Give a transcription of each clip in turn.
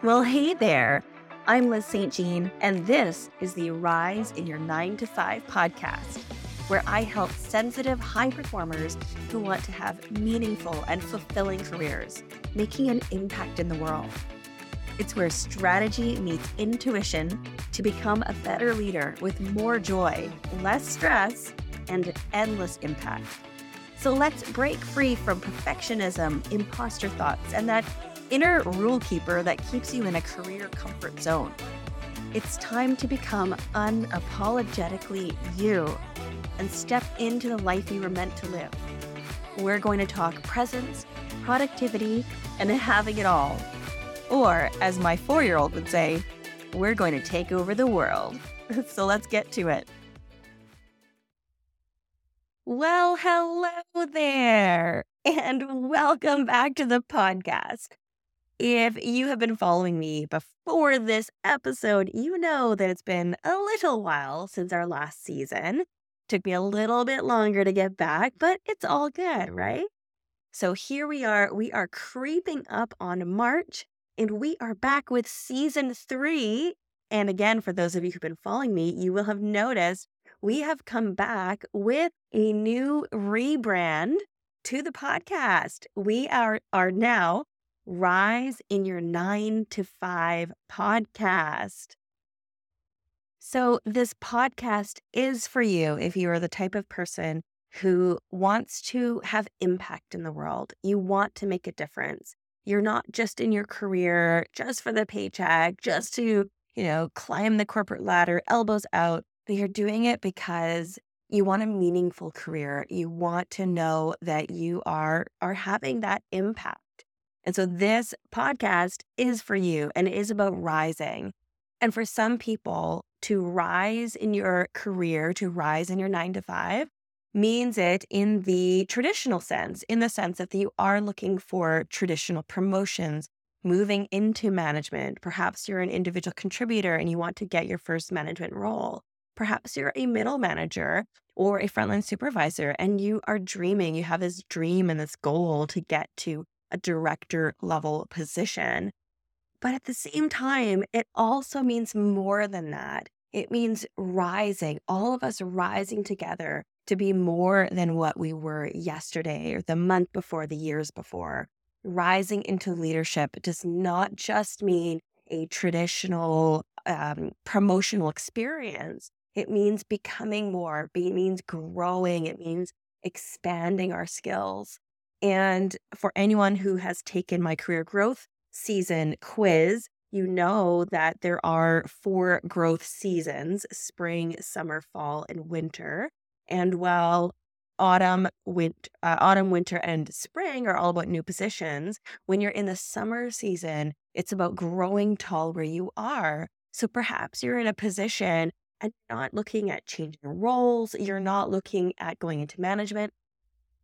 Well, hey there. I'm Liz St. Jean, and this is the Rise in Your 9 to 5 podcast, where I help sensitive high performers who want to have meaningful and fulfilling careers, making an impact in the world. It's where strategy meets intuition to become a better leader with more joy, less stress, and endless impact. So let's break free from perfectionism, imposter thoughts, and that inner rule keeper that keeps you in a career comfort zone. It's time to become unapologetically you and step into the life you were meant to live. We're going to talk presence, productivity, and having it all. Or, as my four year old would say, we're going to take over the world. so let's get to it. Well, hello there, and welcome back to the podcast. If you have been following me before this episode, you know that it's been a little while since our last season. Took me a little bit longer to get back, but it's all good, right? So here we are. We are creeping up on March and we are back with season three. And again, for those of you who've been following me, you will have noticed we have come back with a new rebrand to the podcast. We are, are now Rise in Your Nine to Five podcast. So, this podcast is for you if you are the type of person who wants to have impact in the world. You want to make a difference. You're not just in your career just for the paycheck, just to, you know, climb the corporate ladder, elbows out, but you're doing it because you want a meaningful career. You want to know that you are are having that impact. And so this podcast is for you and it is about rising. And for some people, to rise in your career, to rise in your nine to five, means it in the traditional sense, in the sense that you are looking for traditional promotions, moving into management. Perhaps you're an individual contributor and you want to get your first management role. Perhaps you're a middle manager or a frontline supervisor and you are dreaming, you have this dream and this goal to get to a director level position. But at the same time, it also means more than that. It means rising, all of us rising together to be more than what we were yesterday or the month before, the years before. Rising into leadership does not just mean a traditional um, promotional experience. It means becoming more, it means growing, it means expanding our skills. And for anyone who has taken my career growth season quiz, you know that there are four growth seasons spring, summer, fall, and winter. And while autumn, winter, uh, autumn, winter, and spring are all about new positions, when you're in the summer season, it's about growing tall where you are. So perhaps you're in a position and not looking at changing roles, you're not looking at going into management,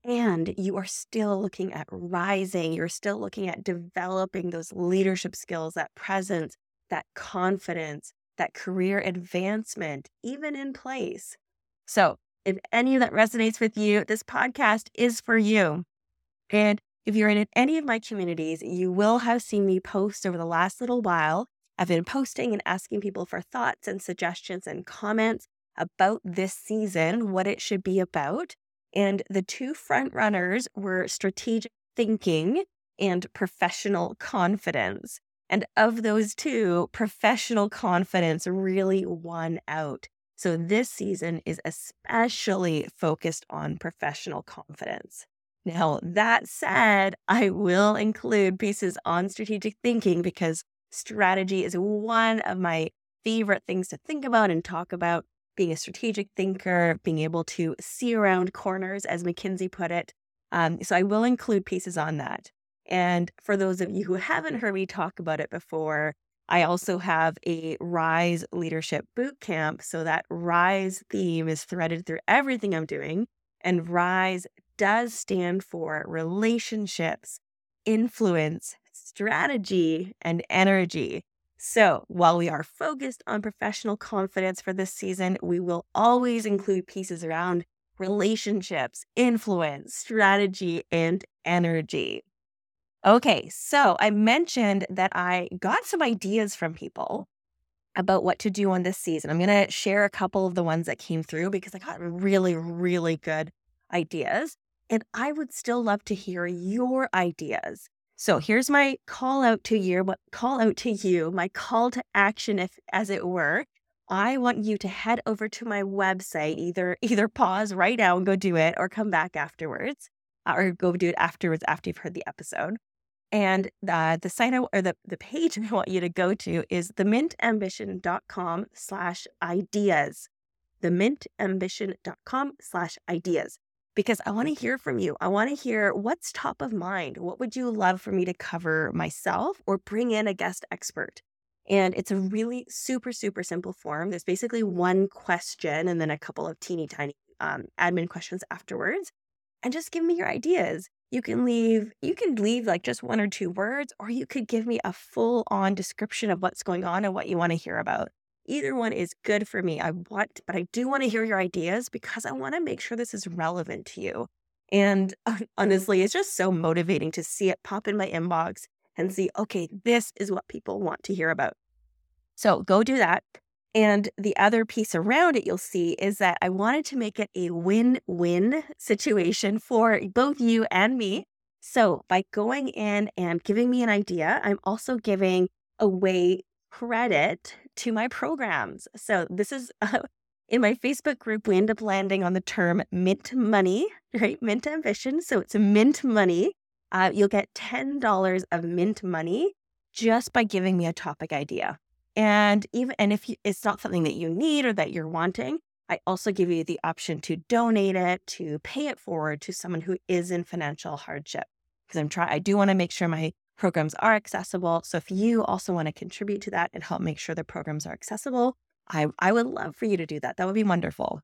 and you are still looking at rising, you're still looking at developing those leadership skills, that presence, that confidence, that career advancement, even in place. So, if any of that resonates with you, this podcast is for you. And if you're in any of my communities, you will have seen me post over the last little while. I've been posting and asking people for thoughts and suggestions and comments about this season, what it should be about. And the two front runners were strategic thinking and professional confidence. And of those two, professional confidence really won out. So this season is especially focused on professional confidence. Now, that said, I will include pieces on strategic thinking because strategy is one of my favorite things to think about and talk about being a strategic thinker, being able to see around corners, as McKinsey put it. Um, so I will include pieces on that. And for those of you who haven't heard me talk about it before, I also have a Rise Leadership Boot Camp. So that Rise theme is threaded through everything I'm doing. And Rise does stand for relationships, influence, strategy, and energy. So, while we are focused on professional confidence for this season, we will always include pieces around relationships, influence, strategy, and energy. Okay, so I mentioned that I got some ideas from people about what to do on this season. I'm going to share a couple of the ones that came through because I got really, really good ideas. And I would still love to hear your ideas. So here's my call out to you, what call out to you, my call to action, if as it were. I want you to head over to my website, either either pause right now and go do it, or come back afterwards, uh, or go do it afterwards after you've heard the episode. And uh, the site I, or the, the page I want you to go to is themintambition.com slash ideas. Themintambition.com slash ideas. Because I want to hear from you. I want to hear what's top of mind. What would you love for me to cover myself or bring in a guest expert? And it's a really super, super simple form. There's basically one question and then a couple of teeny tiny um, admin questions afterwards. And just give me your ideas you can leave you can leave like just one or two words or you could give me a full on description of what's going on and what you want to hear about either one is good for me i want but i do want to hear your ideas because i want to make sure this is relevant to you. And honestly it's just so motivating to see it pop in my inbox and see okay this is what people want to hear about. So go do that. And the other piece around it you'll see is that I wanted to make it a win win situation for both you and me. So by going in and giving me an idea, I'm also giving away credit to my programs. So this is uh, in my Facebook group, we end up landing on the term mint money, right? Mint ambition. So it's mint money. Uh, you'll get $10 of mint money just by giving me a topic idea. And even and if you, it's not something that you need or that you're wanting, I also give you the option to donate it, to pay it forward to someone who is in financial hardship. Because I'm trying, I do want to make sure my programs are accessible. So if you also want to contribute to that and help make sure the programs are accessible, I, I would love for you to do that. That would be wonderful.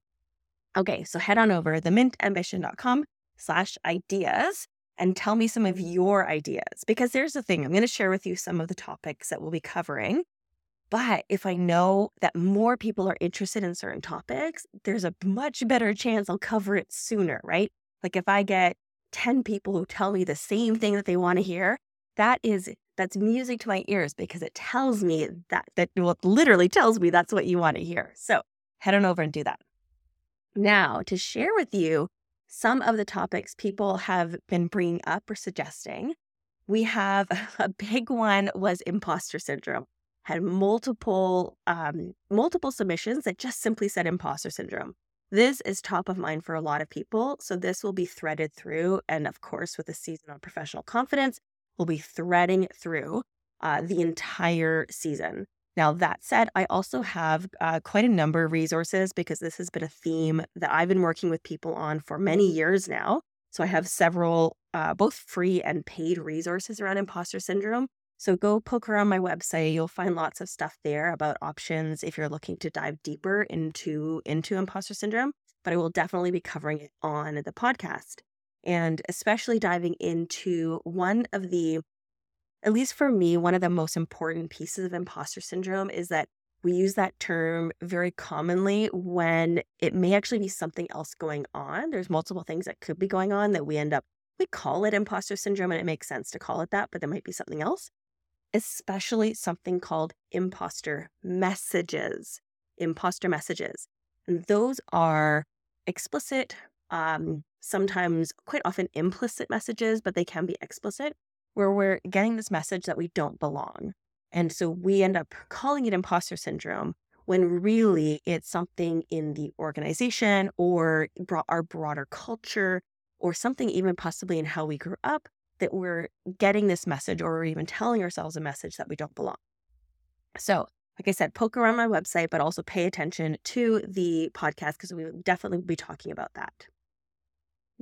Okay, so head on over themintambition.com slash ideas and tell me some of your ideas. Because there's the thing, I'm going to share with you some of the topics that we'll be covering. But if I know that more people are interested in certain topics, there's a much better chance I'll cover it sooner, right? Like if I get 10 people who tell me the same thing that they want to hear, that is that's music to my ears because it tells me that that well, literally tells me that's what you want to hear. So head on over and do that. Now, to share with you some of the topics people have been bringing up or suggesting, we have a big one was imposter syndrome had multiple um, multiple submissions that just simply said imposter syndrome. This is top of mind for a lot of people, so this will be threaded through, and of course, with the season on professional confidence, we'll be threading through uh, the entire season. Now, that said, I also have uh, quite a number of resources because this has been a theme that I've been working with people on for many years now. So I have several, uh, both free and paid resources around imposter syndrome. So go poke around my website. You'll find lots of stuff there about options if you're looking to dive deeper into into imposter syndrome. But I will definitely be covering it on the podcast. And especially diving into one of the, at least for me, one of the most important pieces of imposter syndrome is that we use that term very commonly when it may actually be something else going on. There's multiple things that could be going on that we end up, we call it imposter syndrome and it makes sense to call it that, but there might be something else especially something called imposter messages. Imposter messages. And those are explicit, um, sometimes quite often implicit messages, but they can be explicit, where we're getting this message that we don't belong. And so we end up calling it imposter syndrome when really it's something in the organization or our broader culture or something even possibly in how we grew up that we're getting this message or even telling ourselves a message that we don't belong. So, like I said, poke around my website, but also pay attention to the podcast because we definitely will be talking about that.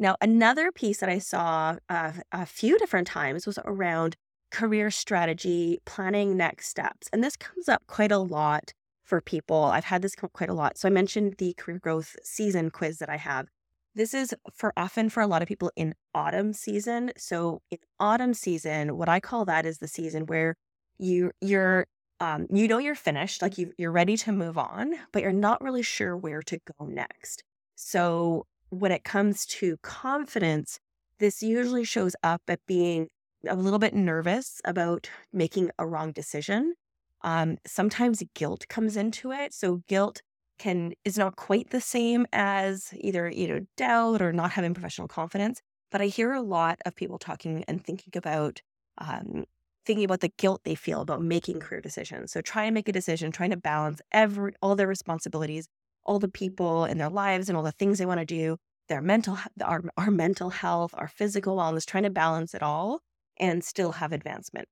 Now, another piece that I saw uh, a few different times was around career strategy, planning next steps. And this comes up quite a lot for people. I've had this come up quite a lot. So I mentioned the career growth season quiz that I have. This is for often for a lot of people in autumn season. So in autumn season, what I call that is the season where you you're um, you know you're finished, like you you're ready to move on, but you're not really sure where to go next. So when it comes to confidence, this usually shows up at being a little bit nervous about making a wrong decision. Um, sometimes guilt comes into it. So guilt can is not quite the same as either you know doubt or not having professional confidence. But I hear a lot of people talking and thinking about um, thinking about the guilt they feel about making career decisions. So try and make a decision, trying to balance every all their responsibilities, all the people in their lives and all the things they want to do, their mental our, our mental health, our physical wellness, trying to balance it all and still have advancement.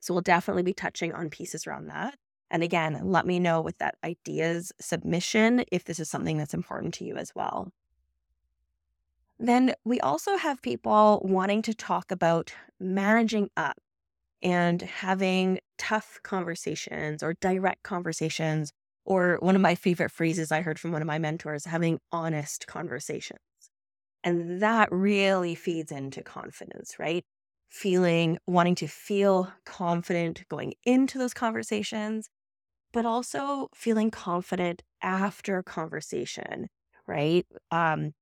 So we'll definitely be touching on pieces around that. And again, let me know with that ideas submission if this is something that's important to you as well. Then we also have people wanting to talk about managing up and having tough conversations or direct conversations, or one of my favorite phrases I heard from one of my mentors, having honest conversations. And that really feeds into confidence, right? Feeling, wanting to feel confident going into those conversations, but also feeling confident after conversation, right? Um,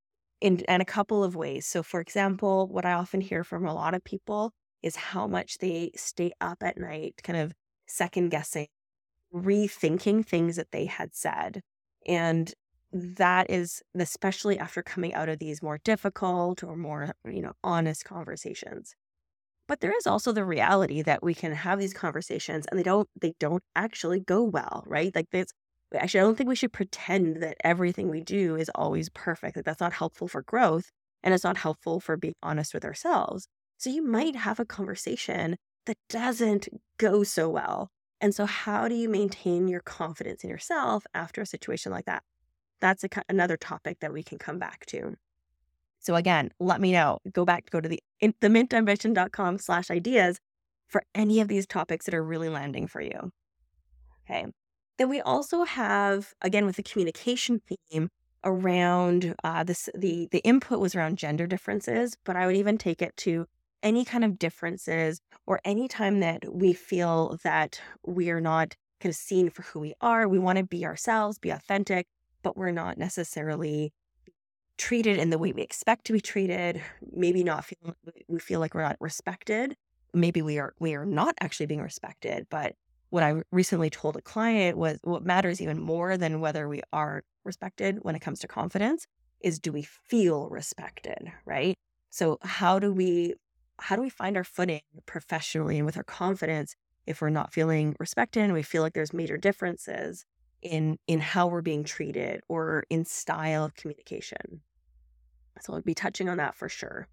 in, in a couple of ways. So, for example, what I often hear from a lot of people is how much they stay up at night, kind of second guessing, rethinking things that they had said. And that is especially after coming out of these more difficult or more, you know, honest conversations. But there is also the reality that we can have these conversations and they don't they don't actually go well, right? Like this actually I don't think we should pretend that everything we do is always perfect. Like that's not helpful for growth and it's not helpful for being honest with ourselves. So you might have a conversation that doesn't go so well. And so, how do you maintain your confidence in yourself after a situation like that? That's a, another topic that we can come back to. So again, let me know. Go back, go to the themintambition.com slash ideas for any of these topics that are really landing for you. Okay. Then we also have, again, with the communication theme around uh, this, the the input was around gender differences, but I would even take it to any kind of differences or any time that we feel that we're not kind of seen for who we are, we want to be ourselves, be authentic, but we're not necessarily treated in the way we expect to be treated, maybe not feel we feel like we're not respected. Maybe we are we are not actually being respected, but what I recently told a client was what matters even more than whether we are respected when it comes to confidence is do we feel respected, right? So how do we how do we find our footing professionally and with our confidence if we're not feeling respected and we feel like there's major differences in in how we're being treated or in style of communication? So i'll be touching on that for sure.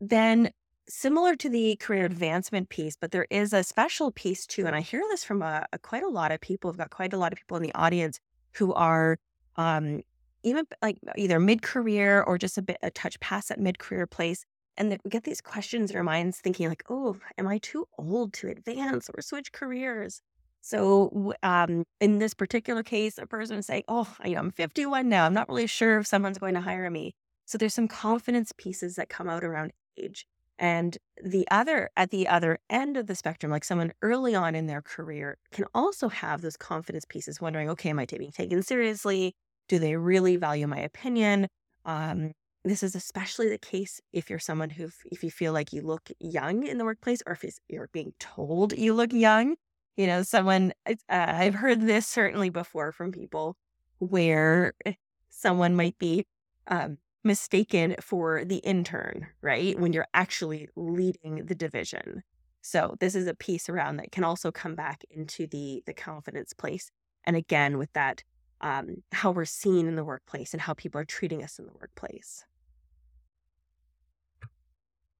Then similar to the career advancement piece but there is a special piece too and i hear this from a, a quite a lot of people i've got quite a lot of people in the audience who are um, even like either mid-career or just a bit a touch past that mid-career place and we get these questions in our minds thinking like oh am i too old to advance or switch careers? So um, in this particular case a person is saying oh i'm 51 now i'm not really sure if someone's going to hire me. So there's some confidence pieces that come out around age and the other at the other end of the spectrum like someone early on in their career can also have those confidence pieces wondering okay am i being taken seriously? Do they really value my opinion? Um, this is especially the case if you're someone who, if you feel like you look young in the workplace or if you're being told you look young. You know, someone, uh, I've heard this certainly before from people where eh, someone might be um, mistaken for the intern, right? When you're actually leading the division. So this is a piece around that can also come back into the the confidence place. And again, with that, um, how we're seen in the workplace and how people are treating us in the workplace.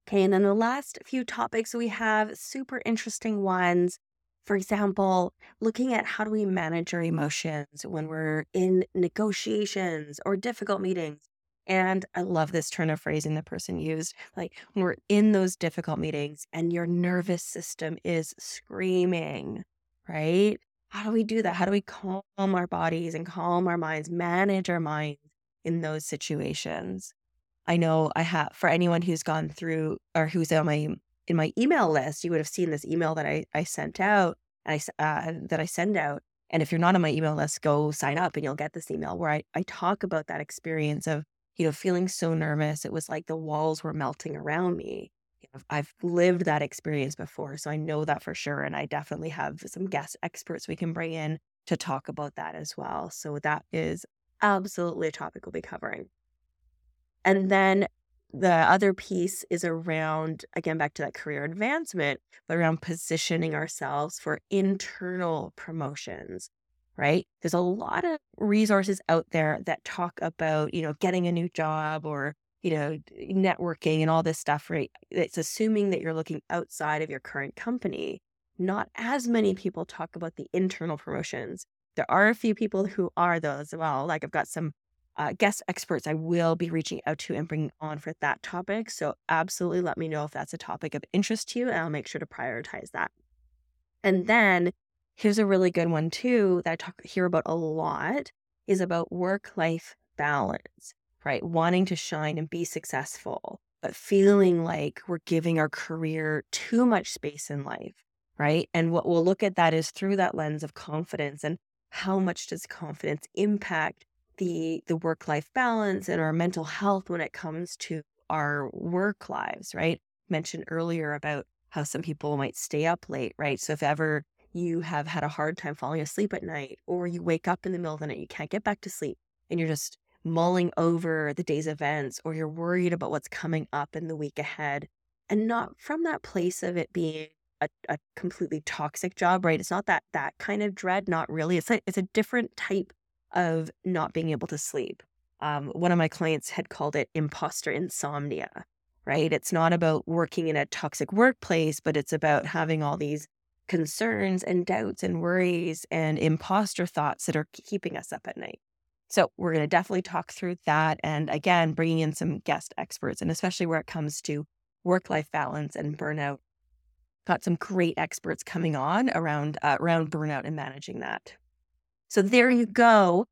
Okay, and then the last few topics we have super interesting ones. For example, looking at how do we manage our emotions when we're in negotiations or difficult meetings. And I love this turn of phrasing the person used. Like when we're in those difficult meetings and your nervous system is screaming, right? How do we do that? How do we calm our bodies and calm our minds, manage our minds in those situations? I know I have for anyone who's gone through or who's on my in my email list, you would have seen this email that I I sent out I uh, that I send out. And if you're not on my email list, go sign up and you'll get this email where I I talk about that experience of you know feeling so nervous. It was like the walls were melting around me. I've lived that experience before. So I know that for sure. And I definitely have some guest experts we can bring in to talk about that as well. So that is absolutely a topic we'll be covering. And then the other piece is around, again, back to that career advancement, but around positioning ourselves for internal promotions, right? There's a lot of resources out there that talk about, you know, getting a new job or, you know, networking and all this stuff, right? It's assuming that you're looking outside of your current company. Not as many people talk about the internal promotions. There are a few people who are those as well. Like I've got some uh, guest experts I will be reaching out to and bringing on for that topic. So, absolutely let me know if that's a topic of interest to you, and I'll make sure to prioritize that. And then here's a really good one too that I talk hear about a lot is about work life balance, right? Wanting to shine and be successful, but feeling like we're giving our career too much space in life, right? And what we'll look at that is through that lens of confidence and how much does confidence impact the the work life balance and our mental health when it comes to our work lives, right? Mentioned earlier about how some people might stay up late, right? So if ever you have had a hard time falling asleep at night or you wake up in the middle of the night, you can't get back to sleep and you're just mulling over the day's events or you're worried about what's coming up in the week ahead and not from that place of it being a, a completely toxic job, right? It's not that that kind of dread, not really. It's a, it's a different type of not being able to sleep. Um, one of my clients had called it imposter insomnia, right? It's not about working in a toxic workplace, but it's about having all these concerns and doubts and worries and imposter thoughts that are keeping us up at night. So, we're going to definitely talk through that. And again, bringing in some guest experts, and especially where it comes to work life balance and burnout. Got some great experts coming on around uh, around burnout and managing that. So there you go.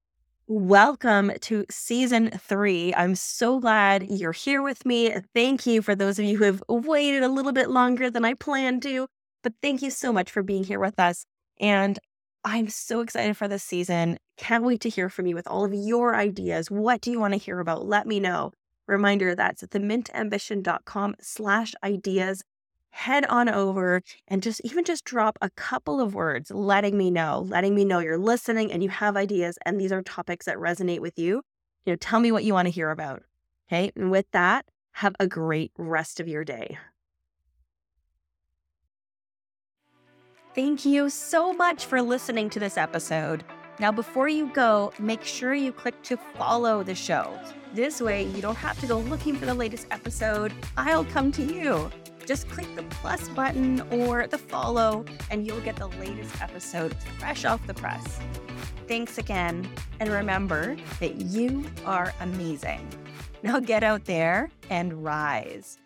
Welcome to season three. I'm so glad you're here with me. Thank you for those of you who have waited a little bit longer than I planned to, but thank you so much for being here with us. And I'm so excited for this season. Can't wait to hear from you with all of your ideas. What do you want to hear about? Let me know. Reminder that's at themintambition.com slash ideas head on over and just even just drop a couple of words letting me know, letting me know you're listening and you have ideas and these are topics that resonate with you. You know, tell me what you want to hear about. Okay. And with that, have a great rest of your day. Thank you so much for listening to this episode. Now, before you go, make sure you click to follow the show. This way, you don't have to go looking for the latest episode. I'll come to you. Just click the plus button or the follow, and you'll get the latest episode fresh off the press. Thanks again, and remember that you are amazing. Now get out there and rise.